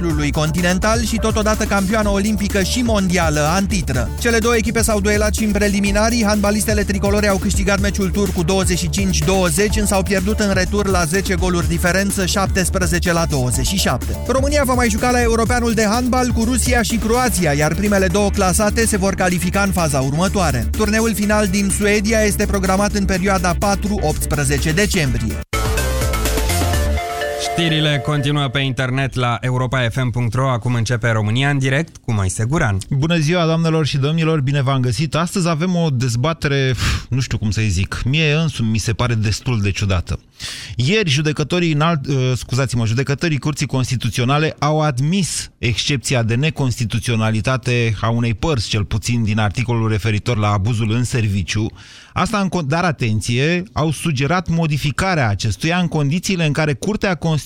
ciclului continental și totodată campioană olimpică și mondială antitră. Cele două echipe s-au duelat și în preliminarii, handbalistele tricolore au câștigat meciul tur cu 25-20, însă au pierdut în retur la 10 goluri diferență, 17 la 27. România va mai juca la Europeanul de handbal cu Rusia și Croația, iar primele două clasate se vor califica în faza următoare. Turneul final din Suedia este programat în perioada 4-18 decembrie. Știrile continuă pe internet la europa.fm.ro. Acum începe România în direct cu mai Guran. Bună ziua, doamnelor și domnilor, bine v-am găsit. Astăzi avem o dezbatere, nu știu cum să-i zic, mie însumi mi se pare destul de ciudată. Ieri, judecătorii, înalt, uh, scuzați-mă, judecătorii Curții Constituționale au admis excepția de neconstituționalitate a unei părți, cel puțin din articolul referitor la abuzul în serviciu. Asta, în, dar atenție, au sugerat modificarea acestuia în condițiile în care Curtea Constituțională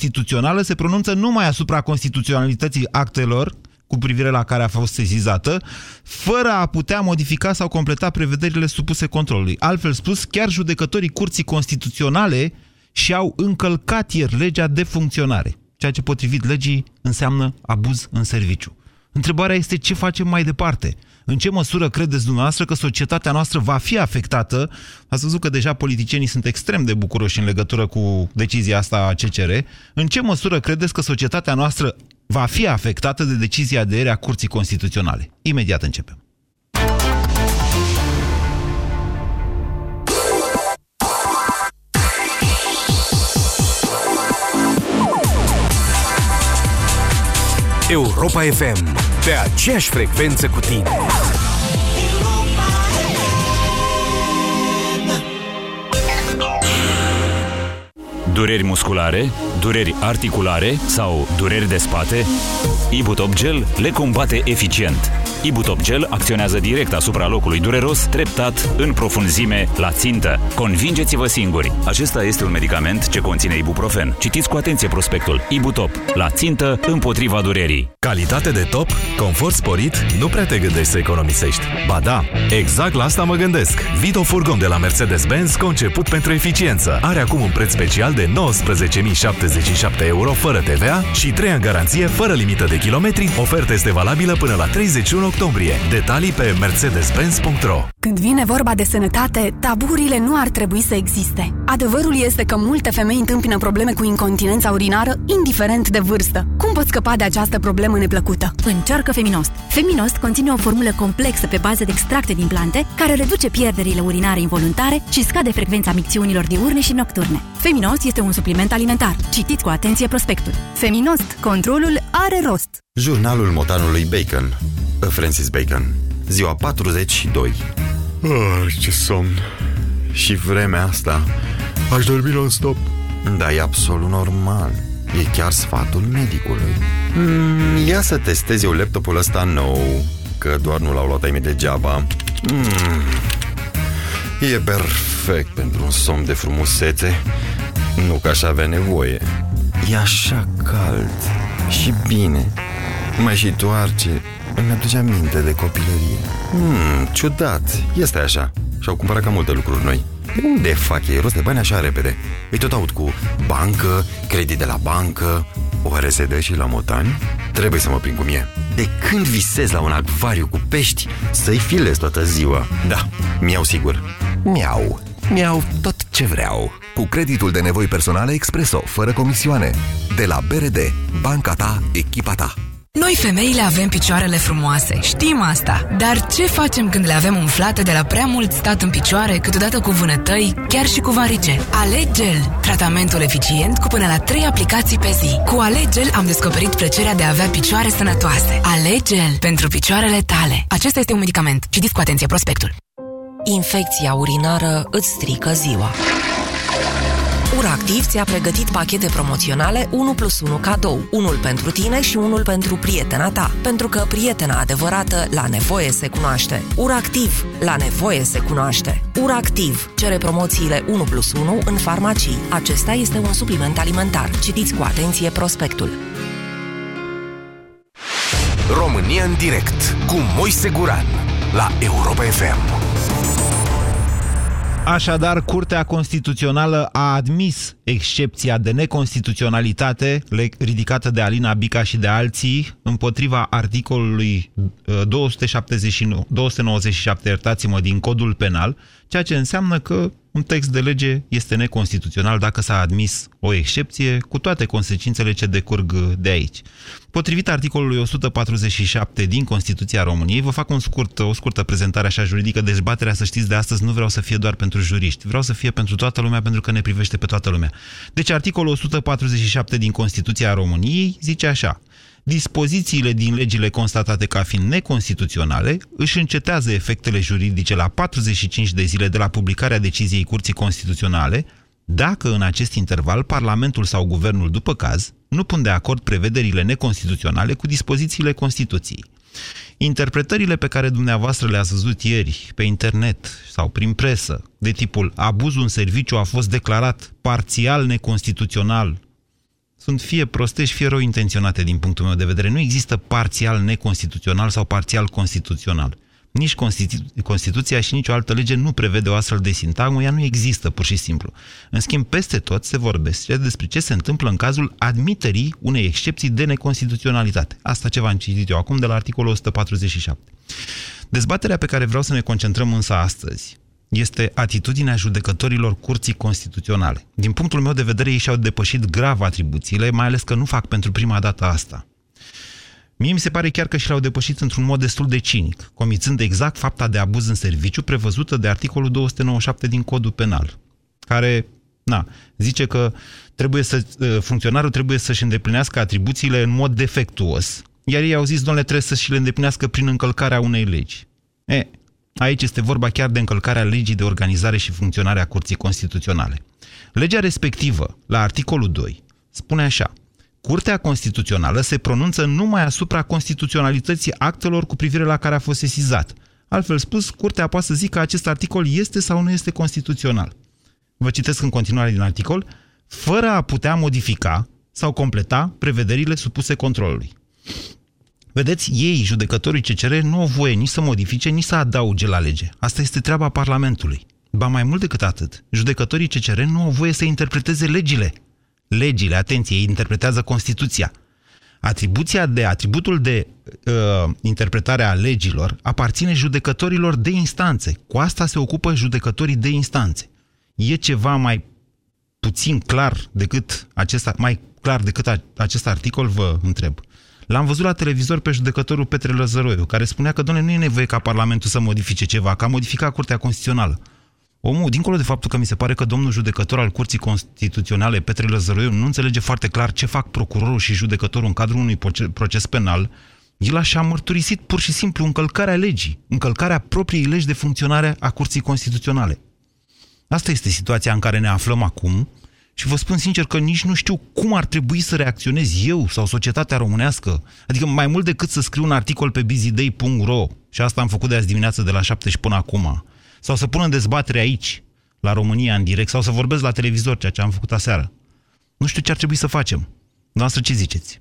se pronunță numai asupra constituționalității actelor cu privire la care a fost sezizată, fără a putea modifica sau completa prevederile supuse controlului. Altfel spus, chiar judecătorii Curții Constituționale și-au încălcat ieri legea de funcționare, ceea ce potrivit legii înseamnă abuz în serviciu. Întrebarea este ce facem mai departe. În ce măsură credeți dumneavoastră că societatea noastră va fi afectată? Ați văzut că deja politicienii sunt extrem de bucuroși în legătură cu decizia asta a CCR. În ce măsură credeți că societatea noastră va fi afectată de decizia de ieri a Curții Constituționale? Imediat începem. Europa FM, pe aceeași frecvență cu tine. Dureri musculare, dureri articulare sau dureri de spate? Ibutop Gel le combate eficient Ibutop Gel acționează direct asupra locului dureros, treptat, în profunzime, la țintă. Convingeți-vă singuri! Acesta este un medicament ce conține ibuprofen. Citiți cu atenție prospectul. Ibutop. La țintă, împotriva durerii. Calitate de top, confort sporit, nu prea te gândești să economisești. Ba da, exact la asta mă gândesc. Vito Furgon de la Mercedes-Benz, conceput pentru eficiență. Are acum un preț special de 19.077 euro fără TVA și 3 în garanție, fără limită de kilometri. Oferta este valabilă până la 31 octombrie. Detalii pe mercedes-benz.ro Când vine vorba de sănătate, taburile nu ar trebui să existe. Adevărul este că multe femei întâmpină probleme cu incontinența urinară, indiferent de vârstă. Cum poți scăpa de această problemă neplăcută? Încearcă Feminost. Feminost conține o formulă complexă pe bază de extracte din plante, care reduce pierderile urinare involuntare și scade frecvența micțiunilor diurne și nocturne. Feminost este un supliment alimentar. Citiți cu atenție prospectul. Feminost. Controlul are rost. Jurnalul motanului Bacon. Francis Bacon. Ziua 42 oh, Ce somn. Și vremea asta. Aș dormi non-stop. Da, e absolut normal. E chiar sfatul medicului. Mm, Ia să testezi eu laptopul ăsta nou Că doar nu l-au luat ai degeaba. Mm, E perfect pentru un somn de frumusețe Nu că aș avea nevoie E așa cald și bine Mai și toarce îmi aduce aminte de copilărie. Hmm, ciudat. Este așa. Și-au cumpărat cam multe lucruri noi. De unde fac ei rost de bani așa repede? Îi tot aud cu bancă, credit de la bancă, oare se dă și la motani? Trebuie să mă prind cum e. De când visez la un acvariu cu pești, să-i filez toată ziua. Da, mi-au sigur. Miau. Miau tot ce vreau. Cu creditul de nevoi personale Expreso, fără comisioane. De la BRD, banca ta, echipa ta. Noi femeile avem picioarele frumoase, știm asta. Dar ce facem când le avem umflate de la prea mult stat în picioare, câteodată cu vânătăi, chiar și cu varice? Alegel, tratamentul eficient cu până la 3 aplicații pe zi. Cu Alegel am descoperit plăcerea de a avea picioare sănătoase. Alegel pentru picioarele tale. Acesta este un medicament. Citiți cu atenție prospectul. Infecția urinară îți strică ziua. Uractiv ți-a pregătit pachete promoționale 1 plus 1 cadou, unul pentru tine și unul pentru prietena ta, pentru că prietena adevărată la nevoie se cunoaște. Uractiv, la nevoie se cunoaște. Uractiv, cere promoțiile 1 plus 1 în farmacii. Acesta este un supliment alimentar. Citiți cu atenție prospectul. România în direct cu Moise Guran la Europa FM. Așadar, Curtea Constituțională a admis excepția de neconstituționalitate ridicată de Alina Bica și de alții împotriva articolului 279, uh, 297, iertați-mă, din codul penal, ceea ce înseamnă că un text de lege este neconstituțional dacă s-a admis o excepție, cu toate consecințele ce decurg de aici. Potrivit articolului 147 din Constituția României, vă fac un scurt, o scurtă prezentare așa juridică, dezbaterea, să știți, de astăzi nu vreau să fie doar pentru juriști, vreau să fie pentru toată lumea, pentru că ne privește pe toată lumea. Deci articolul 147 din Constituția României zice așa, dispozițiile din legile constatate ca fiind neconstituționale își încetează efectele juridice la 45 de zile de la publicarea deciziei Curții Constituționale, dacă în acest interval Parlamentul sau Guvernul, după caz, nu pun de acord prevederile neconstituționale cu dispozițiile Constituției. Interpretările pe care dumneavoastră le-ați văzut ieri pe internet sau prin presă, de tipul abuzul în serviciu a fost declarat parțial neconstituțional sunt fie prostești, fie rău intenționate din punctul meu de vedere. Nu există parțial neconstituțional sau parțial constituțional. Nici Constitu- Constituția și nicio altă lege nu prevede o astfel de sintagmă, ea nu există pur și simplu. În schimb, peste tot se vorbește despre ce se întâmplă în cazul admiterii unei excepții de neconstituționalitate. Asta ce v-am citit eu acum de la articolul 147. Dezbaterea pe care vreau să ne concentrăm însă astăzi este atitudinea judecătorilor curții constituționale. Din punctul meu de vedere, ei și-au depășit grav atribuțiile, mai ales că nu fac pentru prima dată asta. Mie mi se pare chiar că și l-au depășit într-un mod destul de cinic, comițând exact fapta de abuz în serviciu prevăzută de articolul 297 din Codul Penal, care na, zice că trebuie să, ă, funcționarul trebuie să-și îndeplinească atribuțiile în mod defectuos, iar ei au zis, domnule, trebuie să-și le îndeplinească prin încălcarea unei legi. E, Aici este vorba chiar de încălcarea legii de organizare și funcționare a Curții Constituționale. Legea respectivă, la articolul 2, spune așa. Curtea Constituțională se pronunță numai asupra constituționalității actelor cu privire la care a fost sesizat. Altfel spus, Curtea poate să zică că acest articol este sau nu este constituțional. Vă citesc în continuare din articol, fără a putea modifica sau completa prevederile supuse controlului. Vedeți, ei, judecătorii CCR, nu au voie nici să modifice, nici să adauge la lege. Asta este treaba Parlamentului. Ba mai mult decât atât, judecătorii CCR nu au voie să interpreteze legile. Legile, atenție, ei interpretează Constituția. Atribuția de, atributul de uh, interpretare a legilor aparține judecătorilor de instanțe. Cu asta se ocupă judecătorii de instanțe. E ceva mai puțin clar decât acest, mai clar decât a, acest articol, vă întreb. L-am văzut la televizor pe judecătorul Petre Lăzăroiu, care spunea că, doamne, nu e nevoie ca Parlamentul să modifice ceva, că a modificat Curtea Constituțională. Omul, dincolo de faptul că mi se pare că domnul judecător al Curții Constituționale, Petre Lăzăroiu, nu înțelege foarte clar ce fac procurorul și judecătorul în cadrul unui proces penal, el așa a mărturisit pur și simplu încălcarea legii, încălcarea propriei legi de funcționare a Curții Constituționale. Asta este situația în care ne aflăm acum și vă spun sincer că nici nu știu cum ar trebui să reacționez eu sau societatea românească. Adică mai mult decât să scriu un articol pe busyday.ro, și asta am făcut de azi dimineață de la 7 și până acum, sau să pun în dezbatere aici, la România în direct, sau să vorbesc la televizor, ceea ce am făcut aseară. Nu știu ce ar trebui să facem. Noastră ce ziceți? 0372069599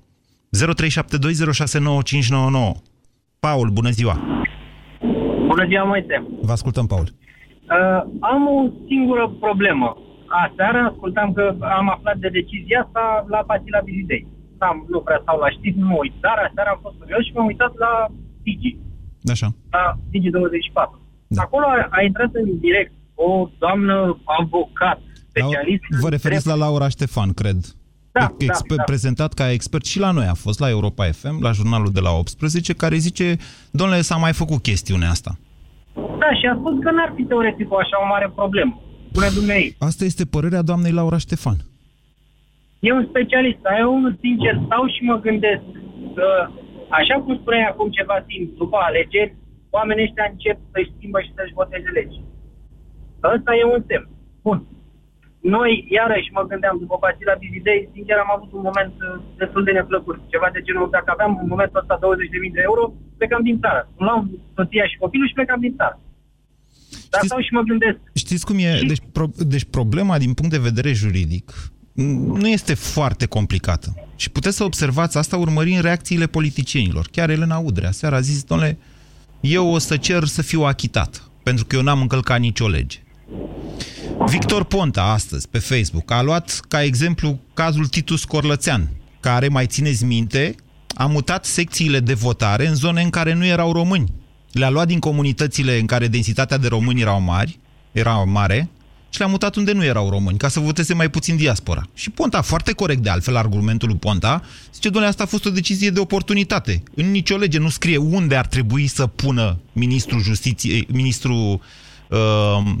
Paul, bună ziua! Bună ziua, Moise! Vă ascultăm, Paul. Uh, am o singură problemă aseară ascultam că am aflat de decizia asta la Pasila Vizitei. Am, nu prea stau la știri, nu mă uit, dar aseară am fost curios și m-am uitat la Digi. Așa. La Digi24. Da. Acolo a, a intrat în direct o doamnă avocat, specialist. La, vă referiți la Laura Ștefan, cred. Da, exper, da, da. prezentat ca expert și la noi a fost, la Europa FM, la jurnalul de la 18, care zice, domnule, s-a mai făcut chestiunea asta. Da, și a spus că n-ar fi teoretic o așa o mare problemă spune dumnei. Asta este părerea doamnei Laura Ștefan. E un specialist, dar eu unul sincer stau și mă gândesc că, așa cum spuneai acum ceva timp, după alegeri, oamenii ăștia încep să-și schimbă și să-și voteze legi. Ăsta e un semn. Bun. Noi, iarăși, mă gândeam, după Basila Bizidei, sincer, am avut un moment uh, destul de neplăcut. Ceva de genul, dacă aveam în momentul ăsta 20.000 de euro, plecam din țară. Nu luam soția și copilul și plecam din țară. Dar știți, stau și mă gândesc. Știți cum e? Deci, pro, deci problema din punct de vedere juridic nu este foarte complicată. Și puteți să observați asta urmărind reacțiile politicienilor. Chiar Elena Udrea seara a zis, domnule, eu o să cer să fiu achitat, pentru că eu n-am încălcat nicio lege. Victor Ponta, astăzi, pe Facebook, a luat ca exemplu cazul Titus Corlățean, care, mai țineți minte, a mutat secțiile de votare în zone în care nu erau români. Le-a luat din comunitățile în care densitatea de români erau mari, era mare, și le-a mutat unde nu erau români, ca să voteze mai puțin diaspora. Și Ponta, foarte corect de altfel, argumentul lui Ponta, zice, domnule, asta a fost o decizie de oportunitate. În nicio lege nu scrie unde ar trebui să pună ministrul justiției, ministrul uh,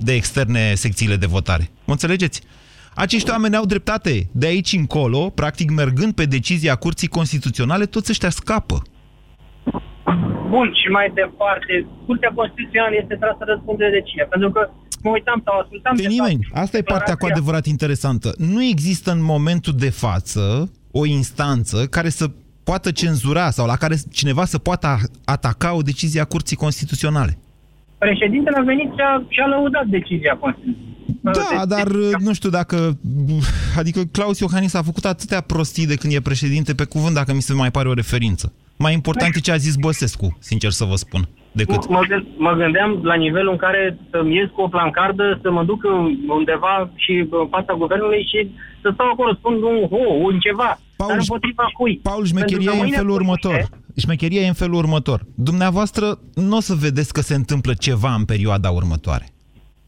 de externe secțiile de votare. Mă înțelegeți? Acești oameni au dreptate. De aici încolo, practic mergând pe decizia Curții Constituționale, toți ăștia scapă. Bun, și mai departe, Curtea Constituțională este trasă răspundere de cine? Pentru că mă uitam sau ascultam... De nimeni. Asta e partea cu adevărat interesantă. Nu există în momentul de față o instanță care să poată cenzura sau la care cineva să poată ataca o decizie a Curții Constituționale. Președintele a venit și a, și a lăudat decizia Constituției. Da, dar nu știu dacă... Adică Claus Iohannis a făcut atâtea prostii de când e președinte pe cuvânt, dacă mi se mai pare o referință. Mai important e ce a zis Băsescu, sincer să vă spun, decât... Mă, gând- mă gândeam la nivelul în care să-mi ies cu o plancardă, să mă duc undeva și în fața guvernului și să stau acolo, spun un ho, un ceva. Paul, dar împotriva cui? Paul, șmecheria e în felul următor. Șmecheria e în felul următor. Dumneavoastră nu o să vedeți că se întâmplă ceva în perioada următoare.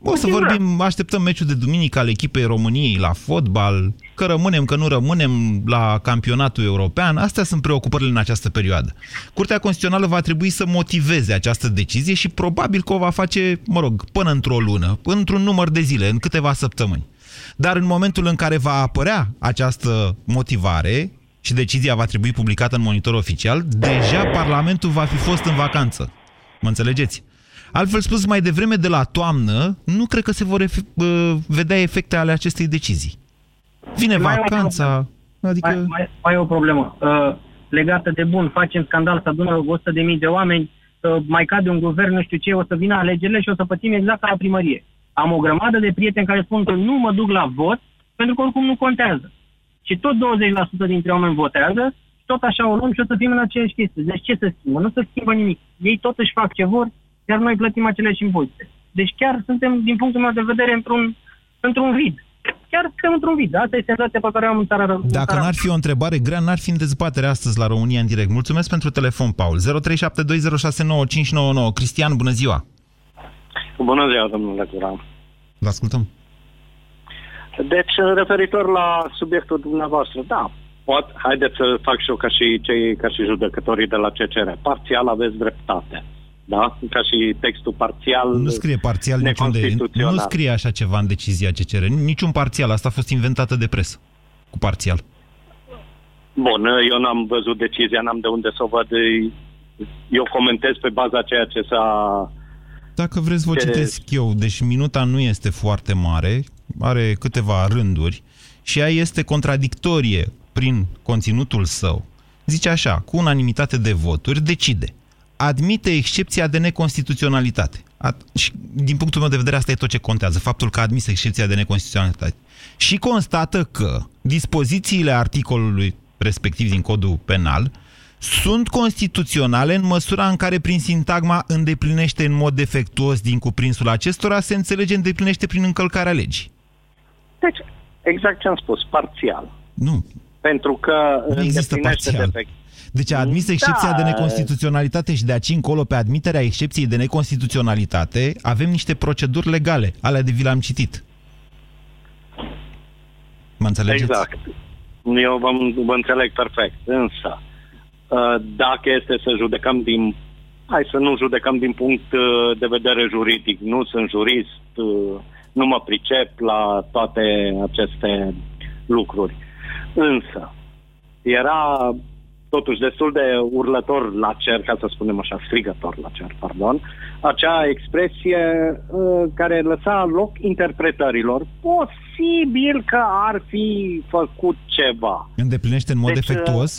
O să vorbim, așteptăm meciul de duminică al echipei României la fotbal, că rămânem, că nu rămânem la campionatul european. Astea sunt preocupările în această perioadă. Curtea Constituțională va trebui să motiveze această decizie și probabil că o va face, mă rog, până într-o lună, într-un număr de zile, în câteva săptămâni. Dar în momentul în care va apărea această motivare și decizia va trebui publicată în monitor oficial, deja Parlamentul va fi fost în vacanță. Mă înțelegeți? Altfel spus, mai devreme de la toamnă, nu cred că se vor efe- uh, vedea efecte ale acestei decizii. Vine Mai e o vacanța, adică... Mai, mai, mai e o problemă uh, legată de bun. Facem scandal, să adună 100.000 de oameni, uh, mai cade un guvern, nu știu ce, o să vină alegerile și o să pățim exact ca la primărie. Am o grămadă de prieteni care spun că nu mă duc la vot pentru că oricum nu contează. Și tot 20% dintre oameni votează și tot așa o luăm și o să fim în aceeași chestie. Deci ce se schimbă? Nu se schimbă nimic. Ei tot își fac ce vor, iar noi plătim aceleași impozite. Deci chiar suntem, din punctul meu de vedere, într-un, într-un vid. Chiar suntem într-un vid. Asta e senzația pe care o am în țara în Dacă țara n-ar fi o întrebare grea, n-ar fi în dezbatere astăzi la România în direct. Mulțumesc pentru telefon, Paul. 0372069599. Cristian, bună ziua! Bună ziua, domnule Guran. Vă ascultăm. Deci, referitor la subiectul dumneavoastră, da, pot, haideți să fac și eu ca și cei, ca și judecătorii de la CCR. Parțial aveți dreptate. Da? Ca și textul parțial Nu scrie parțial niciunde. neconstituțional. Nu scrie așa ceva în decizia CCR. Niciun parțial. Asta a fost inventată de presă. Cu parțial. Bun, eu n-am văzut decizia, n-am de unde să o văd. Eu comentez pe baza ceea ce s-a... Dacă vreți, vă Ce- citesc eu. Deci minuta nu este foarte mare, are câteva rânduri și ea este contradictorie prin conținutul său. Zice așa, cu unanimitate de voturi, decide. Admite excepția de neconstituționalitate. A, și, din punctul meu de vedere, asta e tot ce contează, faptul că a admis excepția de neconstituționalitate. Și constată că dispozițiile articolului respectiv din codul penal sunt constituționale în măsura în care prin sintagma îndeplinește în mod defectuos din cuprinsul acestora se înțelege îndeplinește prin încălcarea legii. Deci, exact ce am spus, parțial. Nu, Pentru că nu există îndeplinește parțial. defect. Deci a admis excepția Da. de neconstituționalitate și de aici încolo, pe admiterea excepției de neconstituționalitate, avem niște proceduri legale. Alea de vi le-am citit. Mă înțelegeți? Exact. Eu vă, vă înțeleg perfect. Însă, uh, dacă este să judecăm din... Hai să nu judecăm din punct uh, de vedere juridic. Nu sunt jurist, uh, nu mă pricep la toate aceste lucruri. Însă, era totuși destul de urlător la cer, ca să spunem așa, strigător la cer, pardon, acea expresie uh, care lăsa loc interpretărilor. Posibil că ar fi făcut ceva. Îndeplinește în mod Deci, defectuos?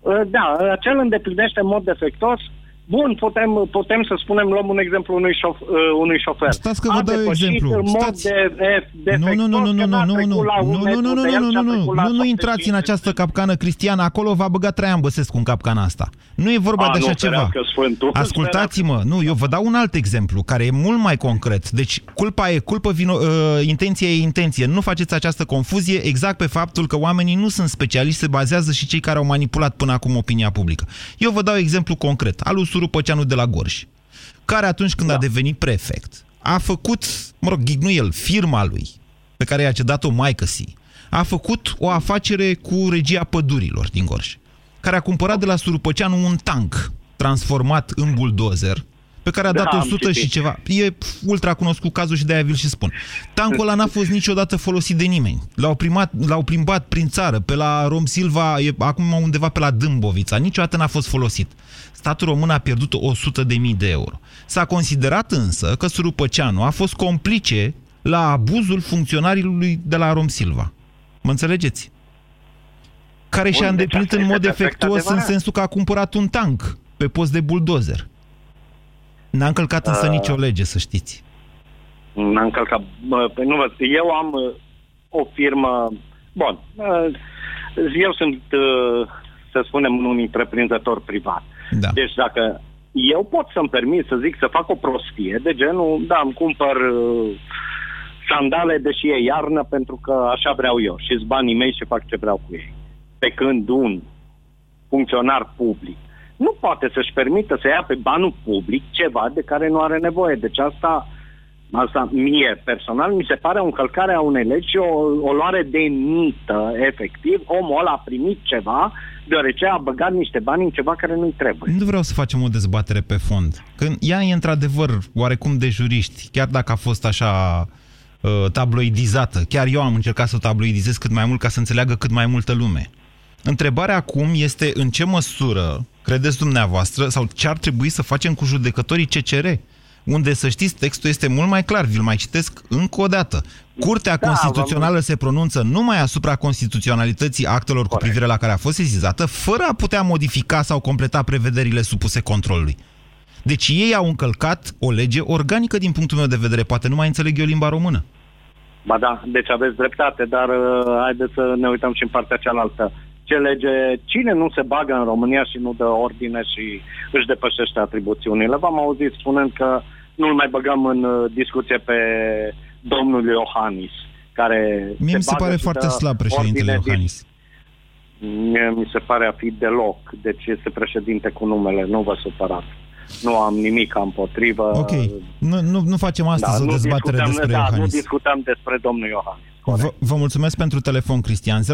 Uh, Da, acel îndeplinește în mod defectuos Bun, putem, putem să spunem, luăm un exemplu unui, șof, uh, unui șofer. Stați că vă A dau depășit exemplu. în mod Stați. de, de, Nu, nu, nu, nu, nu, nu, nu, nu, nu, nu, nu, nu, nu, nu, nu, nu, nu, nu intrați în această capcană, Cristian, acolo va băga Traian Băsescu în capcana asta. Nu e vorba A, de așa nu, ceva. ferească Sfântul. Ascultați-mă, nu, eu vă dau un alt exemplu, care e mult mai concret. Deci, culpa e culpă, vino, uh, intenția e intenție. Nu faceți această confuzie exact pe faptul că oamenii nu sunt specialiști, se bazează și cei care au manipulat până acum opinia publică. Eu vă dau exemplu concret, al lui Suru Păceanu de la Gorj, care atunci când da. a devenit prefect, a făcut, mă rog, ghig, nu el, firma lui, pe care i-a cedat-o maică si, a făcut o afacere cu regia pădurilor din Gorj, care a cumpărat de la Surupăceanu un tank transformat în buldozer, pe care a Da, dat am 100 și citit. ceva. E ultra cunoscut cazul și de-aia vi-l și spun. Tancul ăla n-a fost niciodată folosit de nimeni. L-au, primat, l-au plimbat prin țară, pe la Rom Silva, e acum undeva pe la Dâmbovița. Niciodată n-a fost folosit. Statul român a pierdut 100 de mii de euro. S-a considerat însă că Surupăceanu a fost complice la abuzul funcționarului de la Rom Silva. Mă înțelegeți? Care și-a Bun, deci îndeplinit asta în mod este perfect efectuos în adevărat. sensul că a cumpărat un tank pe post de buldozer. N-a încălcat însă Uh. nicio lege, să știți. N-a încălcat. Bă, păi nu vă, eu am uh, o firmă... Bun. uh, Eu sunt, uh, să spunem, un întreprinzător privat. Da. Deci dacă eu pot să-mi permit să zic să fac o prostie de genul, da, îmi cumpăr uh, sandale deși e iarnă pentru că așa vreau eu și banii mei și fac ce vreau cu ei. Pe când un funcționar public nu poate să-și permită să ia pe banul public ceva de care nu are nevoie. Deci asta, asta mie personal mi se pare o încălcare a unei legi și o, o luare de mită, efectiv. Omul ăla a primit ceva deoarece a băgat niște bani în ceva care nu-i trebuie. Nu vreau să facem o dezbatere pe fond. Când ea e într-adevăr oarecum de juriști, chiar dacă a fost așa uh, tabloidizată. Chiar eu am încercat să o tabloidizez cât mai mult ca să înțeleagă cât mai multă lume. Întrebarea acum este în ce măsură credeți dumneavoastră sau ce ar trebui să facem cu judecătorii CCR? Unde, să știți, textul este mult mai clar, vi-l mai citesc încă o dată. Curtea Da, Constituțională se pronunță numai asupra constituționalității actelor cu privire la care a fost sesizată, fără a putea modifica sau completa prevederile supuse controlului. Deci ei au încălcat o lege organică din punctul meu de vedere, poate nu mai înțeleg eu limba română. Ba da, deci aveți dreptate, dar uh, haideți să ne uităm și în partea cealaltă. Ce lege, cine nu se bagă în România și nu dă ordine și își depășește atribuțiunile? V-am auzit spunând că nu-l mai băgăm în uh, discuție pe domnul Iohannis, care Mie mi se bagă pare și foarte dă slab președintele ordine din- Iohannis. Mie mi se pare a fi deloc, deci este președinte cu numele, nu vă supărați. Nu am nimic împotrivă. Ok, nu, nu, nu facem astăzi o nu dezbatere discutăm, despre da, nu Iohannis. discutăm despre domnul Iohannis. Vă, vă mulțumesc pentru telefon, Cristian. 0372069599.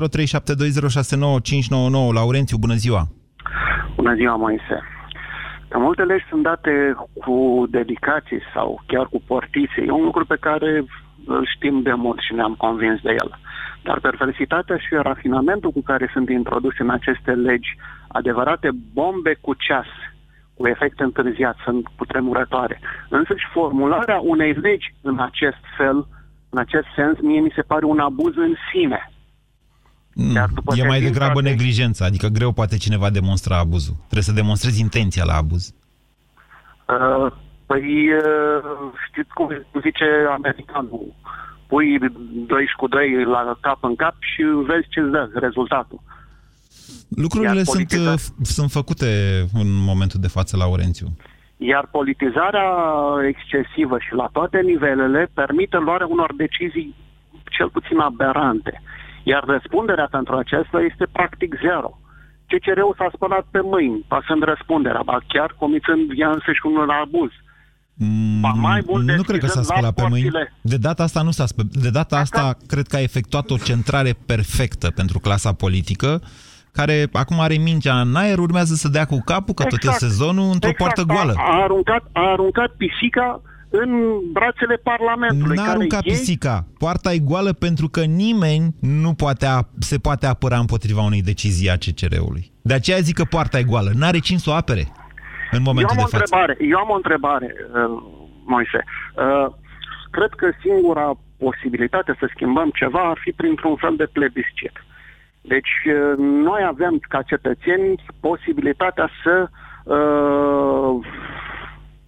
Laurențiu, bună ziua! Bună ziua, Moise. Că multe legi sunt date cu dedicații sau chiar cu portiții. E un lucru pe care îl știm de mult și ne-am convins de el. Dar perversitatea și rafinamentul cu care sunt introduse în aceste legi, adevărate bombe cu ceas, cu efect întârziat, sunt cutremurătoare. Însă și formularea unei legi în acest fel, în acest sens, mie mi se pare un abuz în sine. Iar după E mai sentința degrabă de- neglijență, adică greu poate cineva demonstra abuzul. Trebuie să demonstrezi intenția la abuz. Uh, păi, uh, știți cum zice americanul, pui 2 cu 2 la cap în cap și vezi ce îți dă rezultatul. Lucrurile Iar sunt, politiza- uh, f- sunt făcute în momentul de față, Laurențiu. Iar politizarea excesivă și la toate nivelele permite luarea unor decizii cel puțin aberante. Iar răspunderea pentru acesta este practic zero. CCR-ul s-a spălat pe mâini, pasând răspunderea, ba chiar comițând ea însăși un abuz. Ba mai mult Mm, nu cred că s-a deschizând spălat pe mâini. porțile. De data asta nu s-a spălat. De data asta cred că a efectuat o centrare perfectă pentru clasa politică, care acum are mingea în aer, urmează să dea cu capul, că tot e Exact. sezonul, într-o Exact. poartă goală. A, a, aruncat, a aruncat pisica în brațele Parlamentului. N-a care aruncat ei- pisica. Poarta e goală pentru că nimeni nu poate a, se poate apăra împotriva unei decizii a CCR-ului. De aceea zic că poarta e goală. N-are cine să o apere în Eu momentul am, de o față. întrebare, eu am o întrebare, uh, Moise. Uh, cred că singura posibilitate să schimbăm ceva ar fi printr-un fel de plebiscit. Deci uh, noi avem ca cetățeni posibilitatea să uh,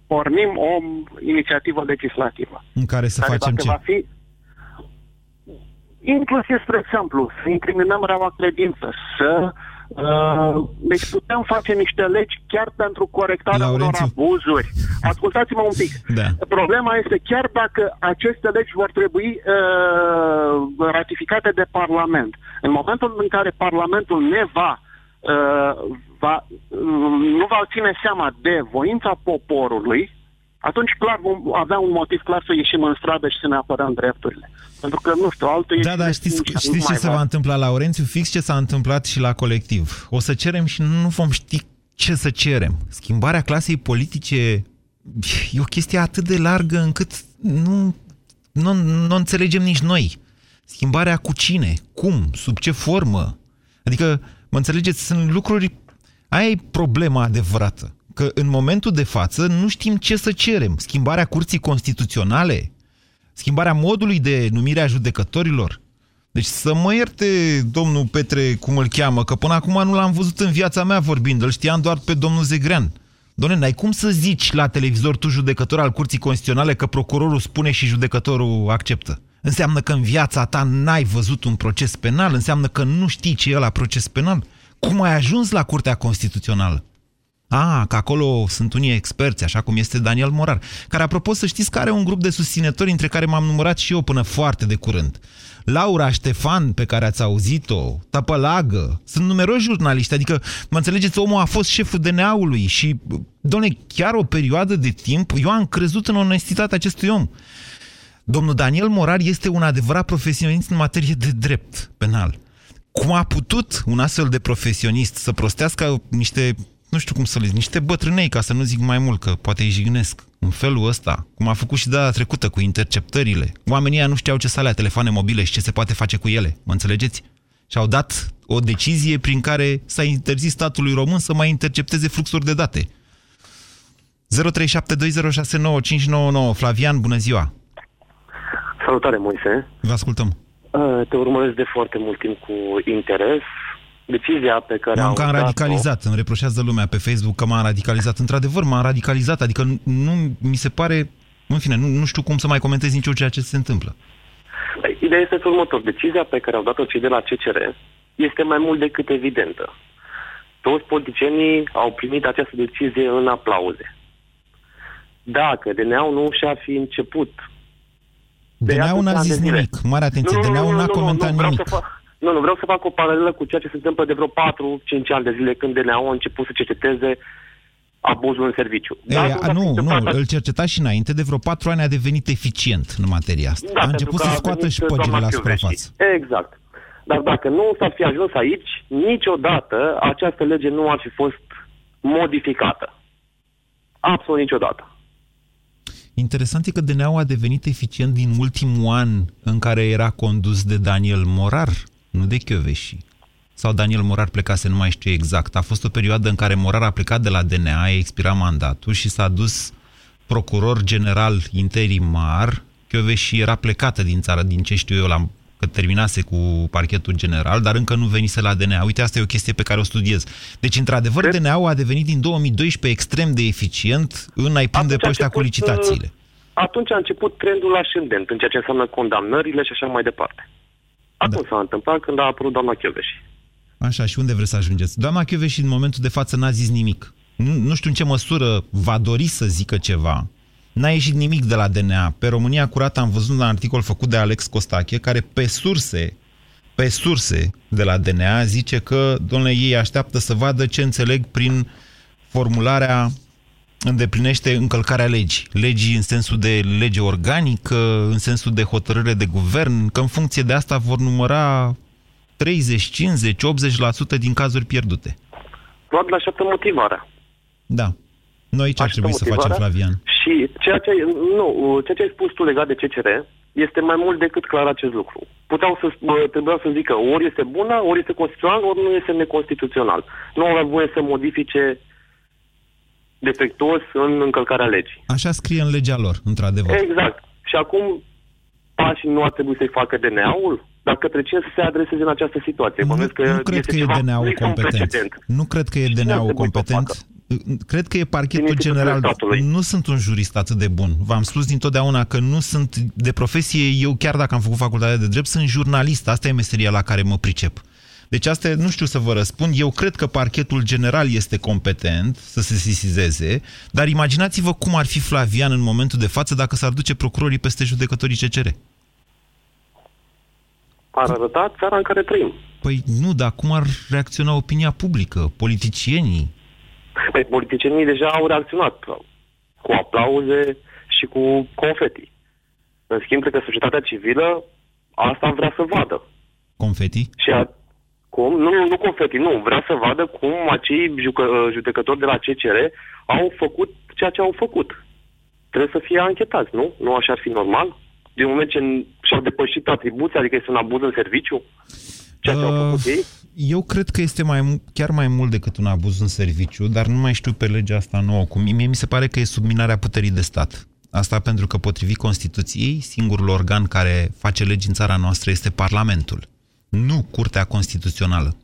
pornim o inițiativă legislativă. În care să care facem dacă ce? va fi inclusiv, spre exemplu, să incriminăm reaua credință, să Uh, deci putem face niște legi chiar pentru corectarea unor Laurențiu. abuzuri. Ascultați-mă un pic. Da. Problema este chiar dacă aceste legi vor trebui uh, ratificate de Parlament. În momentul în care Parlamentul ne va, uh, va uh, nu va ține seama de voința poporului, atunci clar vom avea un motiv clar să ieșim în stradă și să ne apărăm drepturile. Pentru că, nu știu, altul Da, dar știți, știți ce se va întâmpla, Laurențiu? Fix ce s-a întâmplat și la colectiv. O să cerem și nu vom ști ce să cerem. Schimbarea clasei politice e o chestie atât de largă încât nu, nu, nu înțelegem nici noi. Schimbarea cu cine? Cum? Sub ce formă? Adică, mă înțelegeți, sunt lucruri... Aia e problema adevărată. Că în momentul de față nu știm ce să cerem. Schimbarea curții constituționale? Schimbarea modului de numire a judecătorilor? Deci să mă ierte domnul Petre, cum îl cheamă, că până acum nu l-am văzut în viața mea vorbind, îl știam doar pe domnul Zegrean. Doamne, n-ai cum să zici la televizor tu judecător al Curții Constituționale că procurorul spune și judecătorul acceptă. Înseamnă că în viața ta n-ai văzut un proces penal, înseamnă că nu știi ce e la proces penal. Cum ai ajuns la Curtea Constituțională? A, că acolo sunt unii experți, așa cum este Daniel Morar, care, apropo, să știți că are un grup de susținători între care m-am numărat și eu până foarte de curând. Laura Ștefan, pe care ați auzit-o, Tăpălagă, sunt numeroși jurnaliști, adică, mă înțelegeți, omul a fost șeful DNA-ului și, doamne, chiar o perioadă de timp, eu am crezut în onestitatea acestui om. Domnul Daniel Morar este un adevărat profesionist în materie de drept penal. Cum a putut un astfel de profesionist să prostească niște nu știu cum să le zic, niște bătrânei, ca să nu zic mai mult, că poate îi jignesc în felul ăsta, cum a făcut și data trecută cu interceptările. Oamenii ăia nu știau ce să alea telefoane mobile și ce se poate face cu ele, mă înțelegeți? Și au dat o decizie prin care s-a interzis statului român să mai intercepteze fluxuri de date. 0372069599 Flavian, bună ziua! Salutare, Moise! Vă ascultăm! Uh, Te urmăresc de foarte mult timp cu interes. Decizia pe care M-am au cam dat-o- radicalizat, îmi reproșează lumea pe Facebook că m-am radicalizat. Într-adevăr, m-am radicalizat, adică nu, nu mi se pare... În fine, nu, nu știu cum să mai comentez nici eu ceea ce se întâmplă. Ideea este felul următor. Decizia pe care au dat-o cei de la CCR este mai mult decât evidentă. Toți politicienii au primit această decizie în aplauze. Dacă DNA-ul nu și-a fi început... DNA-ul n-a atâția zis ani de zile. nimic. Mare atenție, DNA-ul n-a comentat vreau nimic. Să fac, nu, nu, vreau să fac o paralelă cu ceea ce se întâmplă de vreo 4-5 ani de zile când DNA-ul a început să cerceteze abuzul în serviciu. Ei, a, nu, nu, îl cerceta și înainte, de vreo patru ani a devenit eficient în materia asta. Da, a pentru început că să a scoată venit și păgile doamna la Chiuveși. suprafață. Exact. Dar dacă nu s-ar fi ajuns aici, niciodată această lege nu ar fi fost modificată. Absolut niciodată. Interesant e că DNA-ul a devenit eficient din ultimul an în care era condus de Daniel Morar, nu de Chioveși. Sau Daniel Morar plecase, nu mai știu exact. A fost o perioadă în care Morar a plecat de la DNA, a expirat mandatul și s-a dus procuror general interimar. Chioveși era plecată din țară, din ce știu eu, la, că terminase cu parchetul general, dar încă nu venise la DNA. Uite, asta e o chestie pe care o studiez. Deci, într-adevăr, DNA-ul a devenit din 2012 extrem de eficient în a-i prinde pe ăștia cu licitațiile. Atunci a început trendul ascendent în ceea ce înseamnă condamnările și așa mai departe. Atunci da. s-a întâmplat când a apărut doamna Chioveși. Așa, și unde vreți să ajungeți? Doamna Chioveși în momentul de față n-a zis nimic. Nu, nu știu în ce măsură va dori să zică ceva. N-a ieșit nimic de la DNA. Pe România Curată am văzut un articol făcut de Alex Costache, care pe surse, pe surse de la DNA zice că, domnule, ei așteaptă să vadă ce înțeleg prin formularea îndeplinește încălcarea legii. Legii în sensul de lege organică, în sensul de hotărâre de guvern, că în funcție de asta vor număra 30, 50, 80% din cazuri pierdute. Probabil așteaptă motivarea. Da. Noi ce ar trebui să facem, motivarea. Flavian? Și ceea ce, nu, ceea ce ai spus tu legat de CCR este mai mult decât clar acest lucru. Puteau să, bă, trebuiau să zică ori este bună, ori este constituțional, ori nu este neconstituțional. Nu au voie să modifice defectuos în încălcarea legii. Așa scrie în legea lor, într-adevăr. Exact. Și acum pașii nu ar trebui să-i facă DNA-ul? Dar către cine să se adreseze în această situație? Nu, Bănuiesc că nu cred este că e ceva, DNA-ul nu este un competent. precedent. Nu cred că e Cine ar DNA-ul trebui să o competent. facă? cred că e parchetul general. Nu sunt un jurist atât de bun. V-am spus dintotdeauna că nu sunt de profesie, eu chiar dacă am făcut facultatea de drept, sunt jurnalist. Asta e meseria la care mă pricep. Deci asta nu știu să vă răspund. Eu cred că parchetul general este competent să se sisizeze, dar imaginați-vă cum ar fi Flavian în momentul de față dacă s-ar duce procurorii peste judecătorii CCR. Ar arăta țara în care trăim. Păi nu, dar cum ar reacționa opinia publică, politicienii? Păi politicienii deja au reacționat cu aplauze și cu confeti. În schimb, cred că societatea civilă asta vrea să vadă. Confeti? Și a, cum? Nu, nu, nu confeti, nu. Vrea să vadă cum acei jucă, judecători de la CCR au făcut ceea ce au făcut. Trebuie să fie anchetați, nu? Nu așa ar fi normal? Din moment ce și-au depășit atribuția, adică este un abuz în serviciu? Ceea ce uh, au făcut ei? Eu cred că este mai, chiar mai mult decât un abuz în serviciu, dar nu mai știu pe legea asta nouă. Cum mie mi se pare că e subminarea puterii de stat. Asta pentru că, potrivit Constituției, singurul organ care face legi în țara noastră este Parlamentul nu Curtea Constituțională.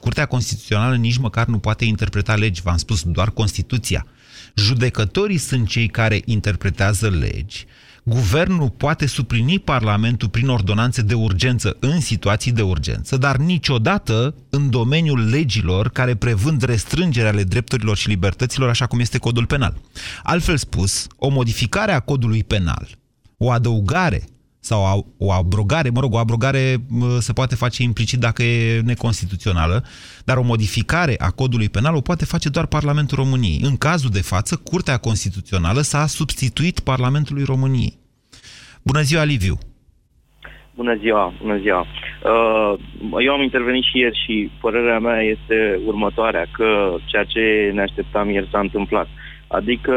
Curtea Constituțională nici măcar nu poate interpreta legi, v-am spus, doar Constituția. Judecătorii sunt cei care interpretează legi. Guvernul poate suplini Parlamentul prin ordonanțe de urgență în situații de urgență, dar niciodată în domeniul legilor care prevând restrângerea ale drepturilor și libertăților, așa cum este codul penal. Altfel spus, o modificare a codului penal, o adăugare sau o abrogare, mă rog, o abrogare se poate face implicit dacă e neconstituțională, dar o modificare a codului penal o poate face doar Parlamentul României. În cazul de față, Curtea Constituțională s-a substituit Parlamentului României. Bună ziua, Liviu! Bună ziua, bună ziua. Uh, eu am intervenit și ieri și părerea mea este următoarea, că ceea ce ne așteptam ieri s-a întâmplat. Adică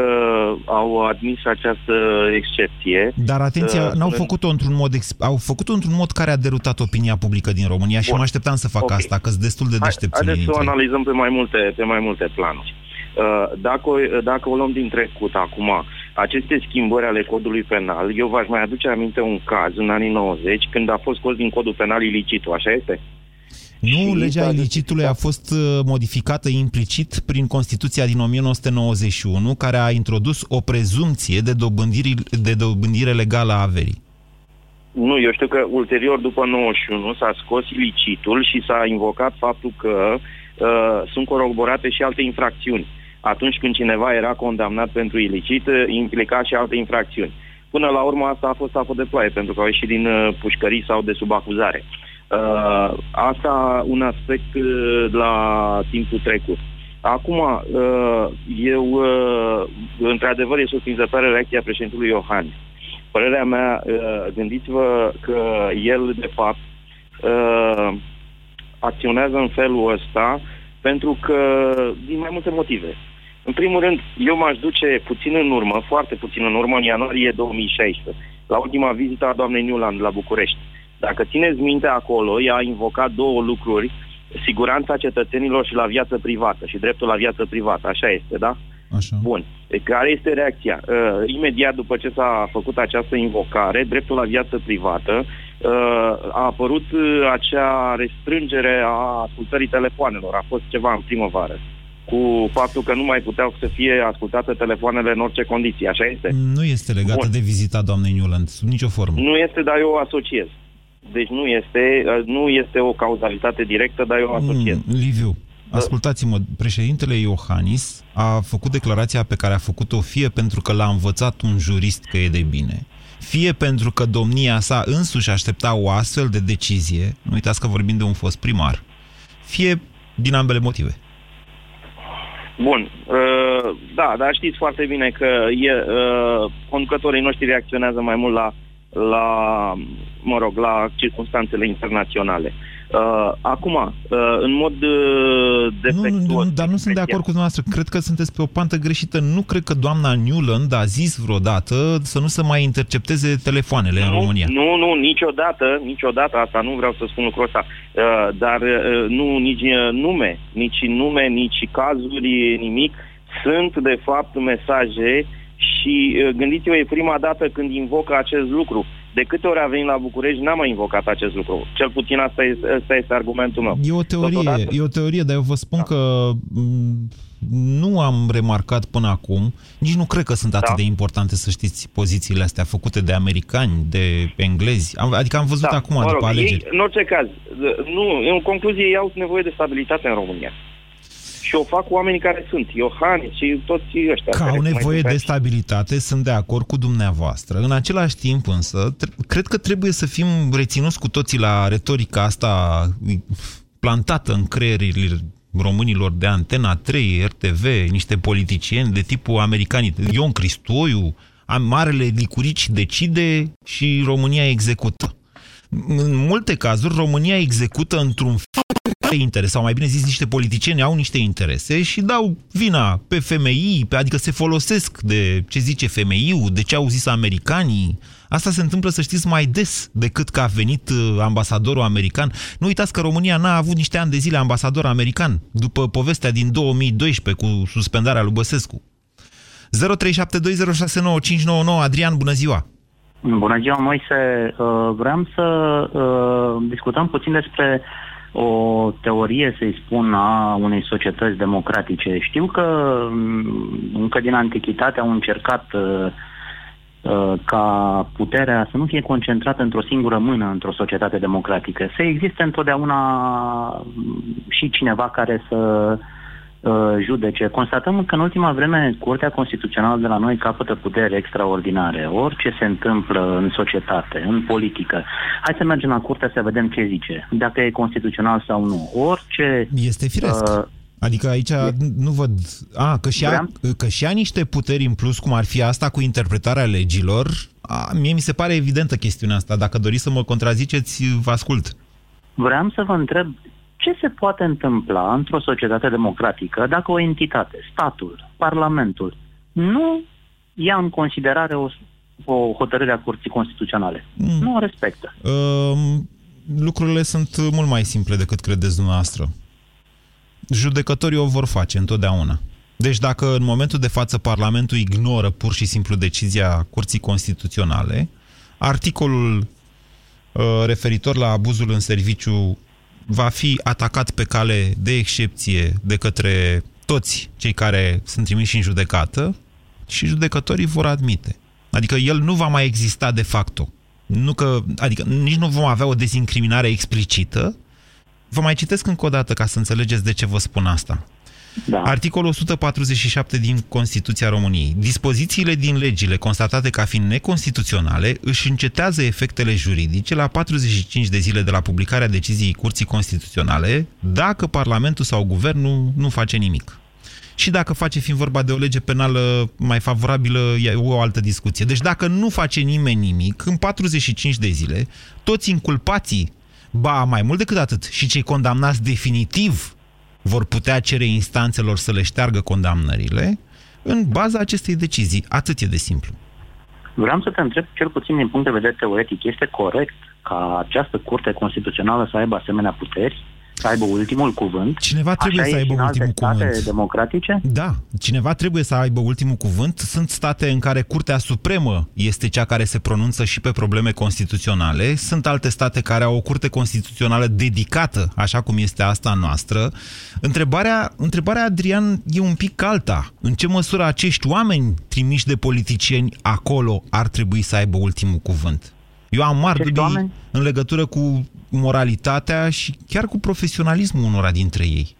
au admis această excepție. Dar atenție, uh, n-au făcut-o într-un mod au făcut-o într-un mod care a derutat opinia publică din România Bun. și mă așteptam să fac okay. asta, că sunt destul de deștepți. Haideți să o analizăm pe mai multe, pe mai multe planuri. Uh, dacă, dacă o luăm din trecut acum, aceste schimbări ale codului penal, eu v-aș mai aduce aminte un caz în anii 90, când a fost scos din codul penal ilicitul, așa este? Nu, legea ilicitului a fost uh, modificată implicit prin Constituția din 1991, care a introdus o prezumție de, de dobândire legală a averii. Nu, eu știu că ulterior, după 91, s-a scos ilicitul și s-a invocat faptul că uh, sunt coroborate și alte infracțiuni. Atunci când cineva era condamnat pentru ilicit, uh, implica și alte infracțiuni. Până la urmă asta a fost apă de ploaie, pentru că au ieșit din uh, pușcării sau de sub acuzare. Uh, Uh, asta un aspect uh, la timpul trecut. Acum, uh, eu, uh, într-adevăr, e surprinzătoare reacția președintelui Iohannis. Părerea mea, uh, gândiți-vă că el, de fapt, uh, acționează în felul ăsta pentru că, din mai multe motive. În primul rând, eu m-aș duce puțin în urmă, foarte puțin în urmă, în ianuarie 2016, la ultima vizită a doamnei Newland la București. Dacă țineți minte acolo, ea a invocat două lucruri, siguranța cetățenilor și la viață privată și dreptul la viață privată. Așa este, da? Așa. Bun. Care este reacția? Uh, imediat după ce s-a făcut această invocare, dreptul la viață privată, uh, a apărut uh, acea restrângere a ascultării telefoanelor. A fost ceva în primăvară cu faptul că nu mai puteau să fie ascultate telefoanele în orice condiții. Așa este? Nu este legată Bun. de vizita doamnei Newland, sub nicio formă. Nu este, dar eu o asociez. Deci nu este, nu este o cauzalitate directă, dar eu asociez. Mm, Liviu, ascultați-mă, președintele Iohannis a făcut declarația pe care a făcut-o fie pentru că l-a învățat un jurist că e de bine, fie pentru că domnia sa însuși aștepta o astfel de decizie, nu uitați că vorbim de un fost primar, fie din ambele motive. Bun, uh, da, dar știți foarte bine că e, uh, conducătorii noștri reacționează mai mult la la, mă rog, la circunstanțele internaționale. Uh, acum, uh, în mod uh, defectuos... Nu, nu, dar nu sunt de acord cu dumneavoastră. Cred că sunteți pe o pantă greșită. Nu cred că doamna Newland a zis vreodată să nu se mai intercepteze telefoanele nu, în România. Nu, nu, niciodată, niciodată asta, nu vreau să spun lucrul ăsta, uh, dar uh, nu, nici uh, nume, nici nume, nici cazuri, nimic. Sunt, de fapt, mesaje uh, și uh, gândiți-vă, e prima dată când invocă acest lucru. De câte ori a venit la București, n-am mai invocat acest lucru. Cel puțin asta este, asta este argumentul meu. E o teorie, Totodată... e o teorie, dar eu vă spun da. că m- nu am remarcat până acum, nici nu cred că sunt atât da. de importante, să știți, pozițiile astea făcute de americani, de englezi. Am, adică am văzut da. acum, mă rog, după alegeri. Ei, în orice caz, nu, în concluzie, ei au nevoie de stabilitate în România. Și o fac oamenii care sunt, Iohannis și toți ăștia. Că care au sunt mai nevoie de puternici. stabilitate, sunt de acord cu dumneavoastră. În același timp însă, tre- cred că trebuie să fim reținuți cu toții la retorica asta plantată în creierile românilor de Antena 3, RTV, niște politicieni de tipul americanii. Ion Cristoiu, am- Marele Licurici decide și România execută. În multe cazuri, România execută într-un fel interes, sau mai bine zis, niște politicieni au niște interese și dau vina pe FMI, pe, adică se folosesc de ce zice FMI-ul, de ce au zis americanii. Asta se întâmplă, să știți, mai des decât că a venit uh, ambasadorul american. Nu uitați că România n-a avut niște ani de zile ambasador american, după povestea din 2012 cu suspendarea lui Băsescu. 0372069599 Adrian, bună ziua! Bună ziua, Moise. Uh, Vreau să uh, discutăm puțin despre o teorie, să-i spun, a unei societăți democratice. Știu că mm, încă din antichitate au încercat uh, uh, ca puterea să nu fie concentrată într-o singură mână într-o societate democratică. Să existe întotdeauna mm, și cineva care să uh, judece. Constatăm că în ultima vreme Curtea Constituțională de la noi capătă puteri extraordinare. Orice se întâmplă în societate, în politică, hai să mergem la Curtea să vedem ce zice, dacă e constituțional sau nu. Orice... Este firesc. Uh, Adică aici nu văd... A, că și, a, Vreau- că și a niște puteri în plus, cum ar fi asta cu interpretarea legilor, a, mie mi se pare evidentă chestiunea asta. Dacă doriți să mă contraziceți, vă ascult. Vreau să vă întreb ce se poate întâmpla într-o societate democratică dacă o entitate, statul, parlamentul, nu ia în considerare o, o hotărâre a Curții Constituționale. Mm. Nu o respectă. Um, lucrurile sunt mult mai simple decât credeți dumneavoastră. Judecătorii o vor face întotdeauna. Deci dacă în momentul de față Parlamentul ignoră pur și simplu decizia Curții Constituționale, articolul uh, referitor la abuzul în serviciu va fi atacat pe cale de excepție de către toți cei care sunt trimiși în judecată și judecătorii vor admite. Adică el nu va mai exista de facto. Nu că, adică nici nu vom avea o dezincriminare explicită. Vă mai citesc încă o dată ca să înțelegeți de ce vă spun asta. Da. Articolul 147 din Constituția României. Dispozițiile din legile constatate ca fiind neconstituționale își încetează efectele juridice la 45 de zile de la publicarea deciziei Curții Constituționale dacă Parlamentul sau Guvernul nu face nimic. Și dacă face, fiind vorba de o lege penală mai favorabilă, e o altă discuție. Deci dacă nu face nimeni nimic, în 45 de zile, toți inculpații, ba mai mult decât atât, și cei condamnați definitiv vor putea cere instanțelor să le șteargă condamnările în baza acestei decizii. Atât e de simplu. Vreau să te întreb, cel puțin din punct de vedere teoretic, este corect ca această curte constituțională să aibă asemenea puteri, să aibă ultimul cuvânt? Cineva trebuie Așa să e aibă și în alte ultimul state cuvânt. democratice? Da, cineva trebuie să aibă ultimul cuvânt. Sunt state în care Curtea Supremă este cea care se pronunță și pe probleme constituționale. Sunt alte state care au o curte constituțională dedicată, așa cum este asta a noastră. Întrebarea, întrebarea, Adrian, e un pic alta. În ce măsură acești oameni trimiși de politicieni acolo ar trebui să aibă ultimul cuvânt? Eu am mari Acești dubii oameni? în legătură cu moralitatea și chiar cu profesionalismul unora dintre ei.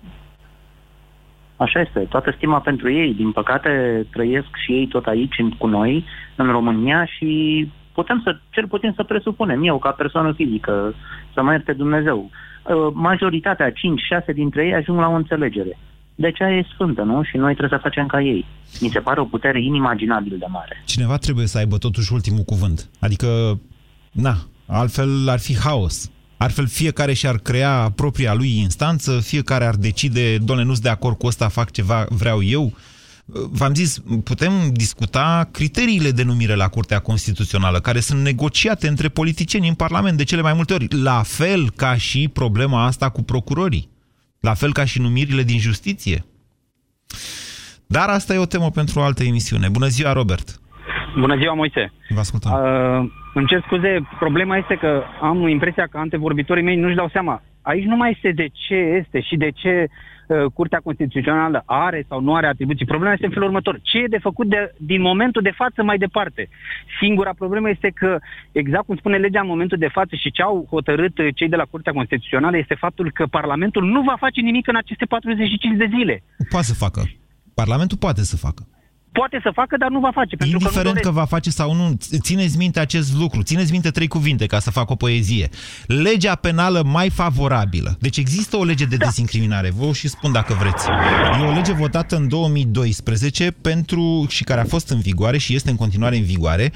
Așa este, toată stima pentru ei. Din păcate, trăiesc și ei tot aici în- cu noi, în România și putem să, cel puțin să presupunem, eu ca persoană fizică, să mă ierte Dumnezeu, uh, majoritatea, 5-6 dintre ei ajung la o înțelegere. Deci aia e sfântă, nu? Și noi trebuie să facem ca ei. Mi se pare o putere inimaginabil de mare. Cineva trebuie să aibă totuși ultimul cuvânt. Adică, na, altfel ar fi haos. Altfel fiecare și-ar crea propria lui instanță, fiecare ar decide, doamne, nu-s de acord cu ăsta, fac ceva, vreau eu. V-am zis, putem discuta criteriile de numire la Curtea Constituțională, care sunt negociate între politicieni în Parlament de cele mai multe ori, la fel ca și problema asta cu procurorii, la fel ca și numirile din justiție. Dar asta e o temă pentru o altă emisiune. Bună ziua, Robert! Bună ziua, Moise. Vă ascultăm. Uh, îmi cer scuze, problema este că am impresia că antevorbitorii mei nu-și dau seama. Aici nu mai este de ce este și de ce uh, Curtea Constituțională are sau nu are atribuții. Problema este în felul următor. Ce e de făcut de, din momentul de față mai departe? Singura problemă este că, exact cum spune legea în momentul de față și ce au hotărât uh, cei de la Curtea Constituțională, este faptul că Parlamentul nu va face nimic în aceste 45 de zile. Poate să facă. Parlamentul poate să facă. Poate să facă, dar nu va face. Pentru Indiferent că, că, nu va face sau nu, țineți minte acest lucru, țineți minte trei cuvinte ca să fac o poezie. Legea penală mai favorabilă. Deci există o lege de da. dezincriminare, vă o și spun dacă vreți. E o lege votată în 2012 pentru, și care a fost în vigoare și este în continuare în vigoare,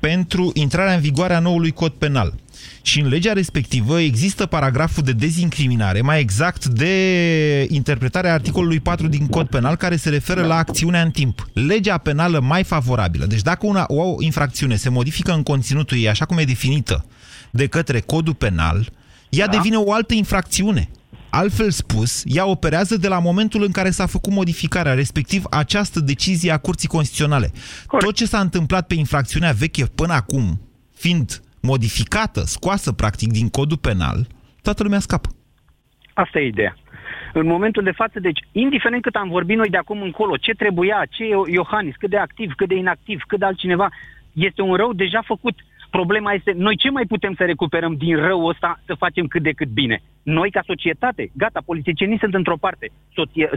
pentru intrarea în vigoare a noului cod penal. Și în legea respectivă există paragraful de dezincriminare, mai exact de interpretarea articolului 4 din cod penal, care se referă la acțiunea în timp. Legea penală mai favorabilă. Deci dacă una, o infracțiune se modifică în conținutul ei, așa cum e definită de către codul penal, ea da. devine o altă infracțiune. Altfel spus, ea operează de la momentul în care s-a făcut modificarea, respectiv această decizie a Curții Constituționale. Corect. Tot ce s-a întâmplat pe infracțiunea veche până acum, fiind modificată, scoasă practic din codul penal, toată lumea scapă. Asta e ideea. În momentul de față, deci, indiferent cât am vorbit noi de acum încolo, ce trebuia, ce e Iohannis, cât de activ, cât de inactiv, cât de altcineva, este un rău deja făcut. Problema este, noi ce mai putem să recuperăm din răul ăsta să facem cât de cât bine? Noi, ca societate, gata, politicienii sunt într-o parte.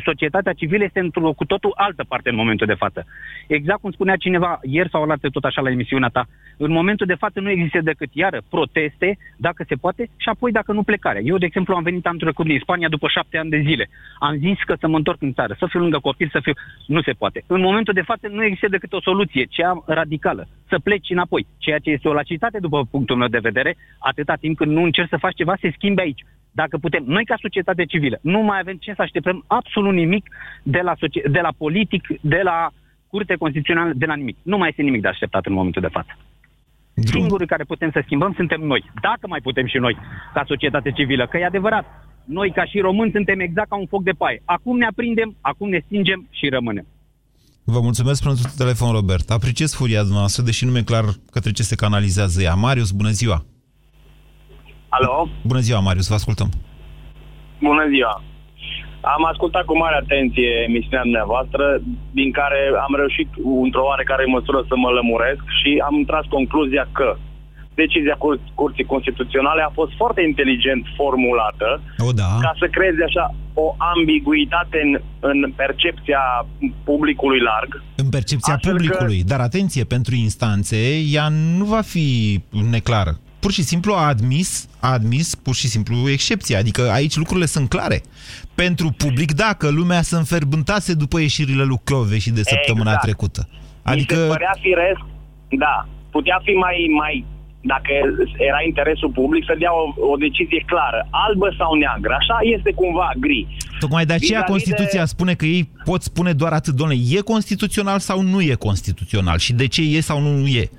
Societatea civilă este într-o cu totul altă parte în momentul de față. Exact cum spunea cineva ieri sau la tot așa la emisiunea ta, în momentul de față nu există decât, iară, proteste, dacă se poate, și apoi dacă nu plecarea. Eu, de exemplu, am venit, am trecut din Spania după șapte ani de zile. Am zis că să mă întorc în țară, să fiu lângă copil, să fiu... Nu se poate. În momentul de față nu există decât o soluție, cea radicală, să pleci înapoi. Ceea ce este o lacitate, după punctul meu de vedere, atâta timp când nu încerci să faci ceva, se schimbe aici dacă putem, noi ca societate civilă, nu mai avem ce să așteptăm absolut nimic de la, de la politic, de la curte constituțională, de la nimic. Nu mai este nimic de așteptat în momentul de față. Drum. Singurii care putem să schimbăm suntem noi. Dacă mai putem și noi, ca societate civilă, că e adevărat, noi ca și români suntem exact ca un foc de paie. Acum ne aprindem, acum ne stingem și rămânem. Vă mulțumesc pentru telefon, Robert. Apreciez furia dumneavoastră, deși nu mi-e clar către ce se canalizează ea. Marius, bună ziua! Alo? Bună ziua, Marius, vă ascultăm. Bună ziua! Am ascultat cu mare atenție emisiunea dumneavoastră, din care am reușit într-o oarecare măsură să mă lămuresc și am tras concluzia că decizia Cur- Curții Constituționale a fost foarte inteligent formulată o, da. ca să creeze așa o ambiguitate în, în percepția publicului larg. În percepția publicului, că... dar atenție, pentru instanțe, ea nu va fi neclară pur și simplu a admis, a admis pur și simplu excepția. Adică aici lucrurile sunt clare. Pentru public, da, că lumea se înferbântase după ieșirile lui Clove și de săptămâna exact. trecută. Adică... Mi se părea firesc, da, putea fi mai, mai dacă era interesul public, să dea o, o decizie clară, albă sau neagră. Așa este cumva gri. Tocmai de aceea Constituția de... spune că ei pot spune doar atât, domnule, e constituțional sau nu e constituțional și de ce e sau nu e.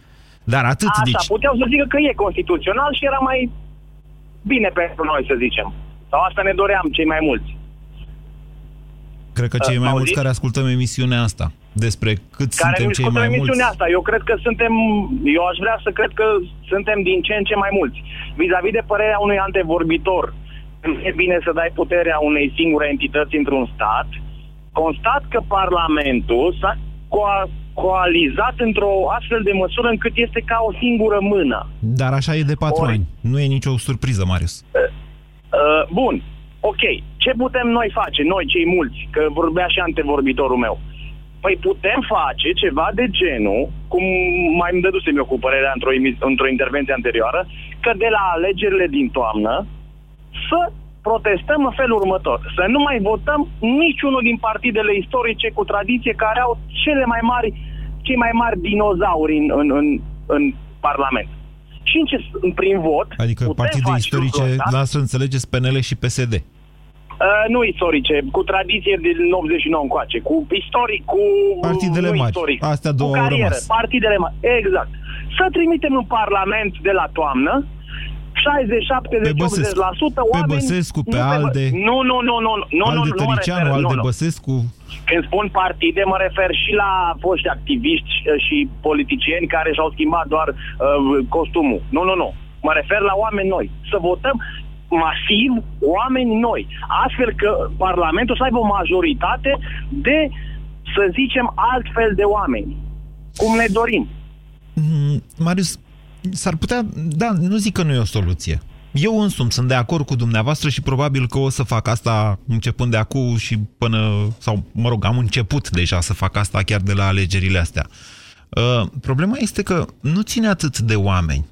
Dar atât, Așa, deci... puteau să zică că e constituțional și era mai bine pentru noi, să zicem. Sau asta ne doream cei mai mulți. Cred că cei uh, mai mulți care ascultăm emisiunea asta despre cât care suntem cei mai emisiunea mulți. asta. Eu cred că suntem, eu aș vrea să cred că suntem din ce în ce mai mulți. Vis-a-vis -vis de părerea unui antevorbitor, e bine să dai puterea unei singure entități într-un stat, constat că Parlamentul s-a co- coalizat într-o astfel de măsură încât este ca o singură mână. Dar așa e de patru Ori. ani. Nu e nicio surpriză, Marius. Uh, uh, bun. Ok. Ce putem noi face, noi cei mulți, că vorbea și antevorbitorul meu? Păi putem face ceva de genul, cum mai îmi dădusem eu cu părerea într-o, într-o intervenție anterioară, că de la alegerile din toamnă să protestăm în felul următor. Să nu mai votăm niciunul din partidele istorice cu tradiție care au cele mai mari, cei mai mari dinozauri în, în, în, în Parlament. Și în ce, prin vot... Adică partide istorice, lasă înțelegeți PNL și PSD. Uh, nu istorice, cu tradiție din 89 încoace, cu istoric, cu Partidele mari, istoric, astea două cu carieră, au rămas. partidele mari, exact. Să trimitem în Parlament de la toamnă Pe 60, 70, 80% Băsescu. Pe oameni... Băsescu, pe nu se- Alde. Nu, nu, nu, nu, nu, Al nu, de nu, mă Tăricianu, refer, al nu, de nu. Băsescu. Când spun partide, mă refer și la foști activiști uh, și politicieni care și-au schimbat doar uh, costumul. Nu, nu, nu. Mă refer la oameni noi. Să votăm masiv oameni noi. Astfel că Parlamentul să aibă o majoritate de, să zicem, altfel de oameni. Cum ne dorim. Mm, Marius, s-ar putea... Da, nu zic că nu e o soluție. Eu însumi sunt de acord cu dumneavoastră și probabil că o să fac asta începând de acum și până... Sau, mă rog, am început deja să fac asta chiar de la alegerile astea. Uh, problema este că nu ține atât de oameni.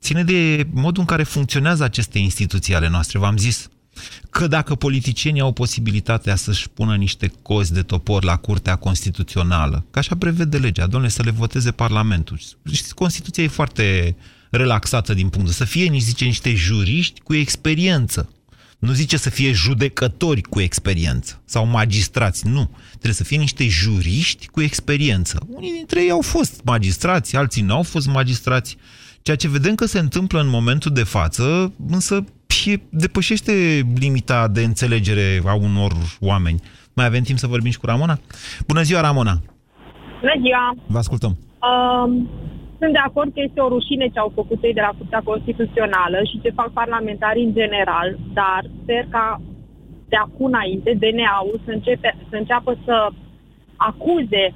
Ține de modul în care funcționează aceste instituții ale noastre. V-am zis că dacă politicienii au posibilitatea să-și pună niște cozi de topor la Curtea Constituțională, că așa prevede legea, domnule, să le voteze Parlamentul. Știți, Constituția e foarte relaxată din punct de să fie, nici zice, niște juriști cu experiență. Nu zice să fie judecători cu experiență sau magistrați, nu. Trebuie să fie niște juriști cu experiență. Unii dintre ei au fost magistrați, alții nu au fost magistrați. Ceea ce vedem că se întâmplă în momentul de față, însă e, depășește limita de înțelegere a unor oameni. Mai avem timp să vorbim și cu Ramona? Bună ziua, Ramona! Bună ziua! Vă ascultăm. Um, sunt de acord că este o rușine ce au făcut ei de la Curtea Constituțională și ce fac parlamentarii în general, dar sper ca de acum înainte DNA-ul să, începe, să înceapă să acuze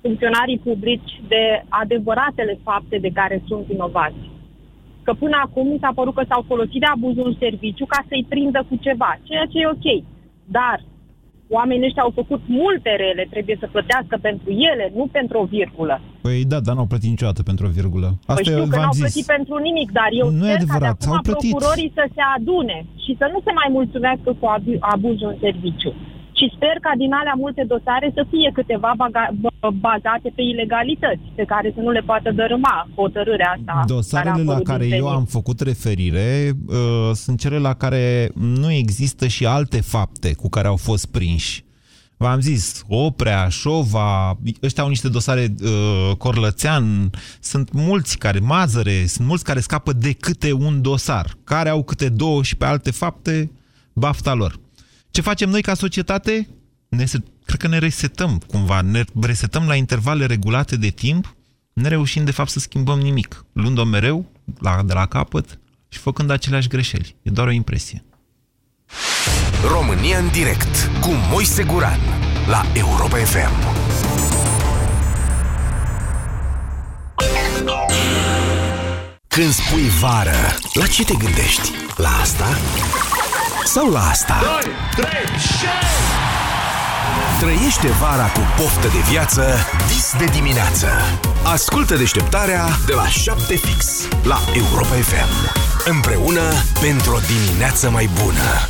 funcționarii publici de adevăratele fapte de care sunt vinovați. Că până acum mi s-a părut că s-au folosit de abuzul în serviciu ca să-i prindă cu ceva, ceea ce e ok. Dar oamenii ăștia au făcut multe rele, trebuie să plătească pentru ele, nu pentru o virgulă. Păi da, dar n-au plătit niciodată pentru o virgulă. Păi Asta știu eu că v-am n-au zis. plătit pentru nimic, dar eu Nu e sper adevărat, ca de acum au plătit. procurorii să se adune și să nu se mai mulțumească cu abu- abuzul în serviciu. Și sper ca din alea multe dosare să fie câteva baga- b- bazate pe ilegalități, pe care să nu le poată dărâma hotărârea asta. Dosarele care a la apărut care din eu senin. am făcut referire uh, sunt cele la care nu există și alte fapte cu care au fost prinși. V-am zis, Oprea, Șova, ăștia au niște dosare, uh, Corlățean, sunt mulți care, Mazăre, sunt mulți care scapă de câte un dosar, care au câte două și pe alte fapte, bafta lor. Ce facem noi ca societate? Ne, se- cred că ne resetăm cumva, ne resetăm la intervale regulate de timp, ne reușim de fapt să schimbăm nimic, luând-o mereu la, de la capăt și făcând aceleași greșeli. E doar o impresie. România în direct cu Moise Guran la Europa FM. Când spui vară, la ce te gândești? La asta? Sau la asta? 2, 3, Trăiește vara cu poftă de viață vis de dimineață. Ascultă deșteptarea de la 7 fix la Europa FM. Împreună pentru o dimineață mai bună.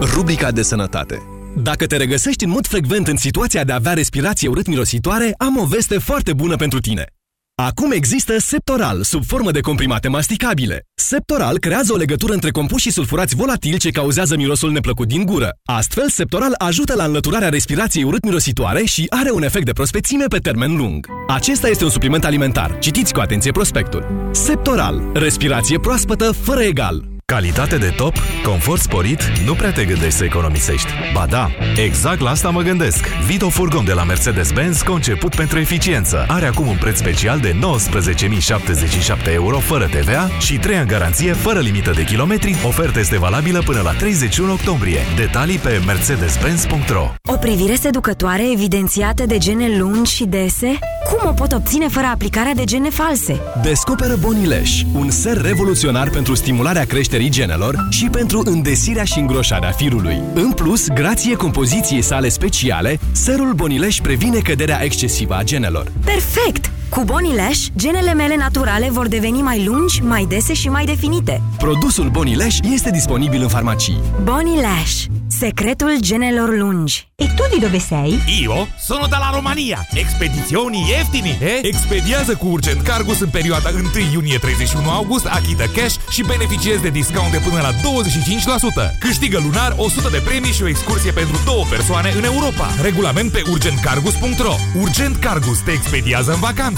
Rubrica de sănătate. Dacă te regăsești în mod frecvent în situația de a avea respirație urât-mirositoare, am o veste foarte bună pentru tine. Acum există Septoral, sub formă de comprimate masticabile. Septoral creează o legătură între compușii sulfurați volatili ce cauzează mirosul neplăcut din gură. Astfel, Septoral ajută la înlăturarea respirației urât-mirositoare și are un efect de prospețime pe termen lung. Acesta este un supliment alimentar. Citiți cu atenție prospectul. Septoral. Respirație proaspătă fără egal. Calitate de top, confort sporit, nu prea te gândești să economisești. Ba da, exact la asta mă gândesc. Vito Furgon de la Mercedes-Benz, conceput pentru eficiență. Are acum un preț special de 19.077 euro fără TVA și 3 ani garanție fără limită de kilometri. Oferta este valabilă până la 31 octombrie. Detalii pe mercedes-benz.ro O privire seducătoare evidențiată de gene lungi și dese? Cum o pot obține fără aplicarea de gene false? Descoperă Bonileș, un ser revoluționar pentru stimularea creșterii genelor și pentru îndesirea și îngroșarea firului. În plus, grație compoziției sale speciale, serul Bonileș previne căderea excesivă a genelor. Perfect! Cu Bonileș, genele mele naturale vor deveni mai lungi, mai dese și mai definite. Produsul Bonileș este disponibil în farmacii. Bonileș, secretul genelor lungi. E tu di dove sei? Io sono dalla Romania. Expedizioni ieftini, eh? Expediază cu Urgent Cargus în perioada 1 iunie-31 august, achită cash și beneficiezi de discount de până la 25%. Câștigă lunar 100 de premii și o excursie pentru două persoane în Europa. Regulament pe urgentcargus.ro Urgent Cargus te expediază în vacanță.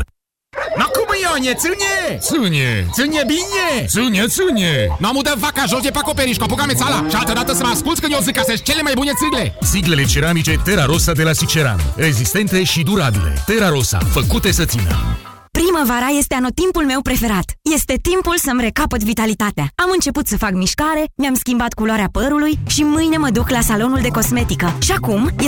No cum Ionie, ține! Ține! Ține bine! Ține, ține! Nu am udat vaca jos de pe acoperiș cu apucame țala și altă dată să mă asculți când eu zic că sunt cele mai bune țigle! Siglele ceramice Terra Rosa de la Siceran. Rezistente și durabile. Terra Rosa. Făcute să țină. Primăvara este anotimpul meu preferat. Este timpul să-mi recapăt vitalitatea. Am început să fac mișcare, mi-am schimbat culoarea părului și mâine mă duc la salonul de cosmetică. Și acum este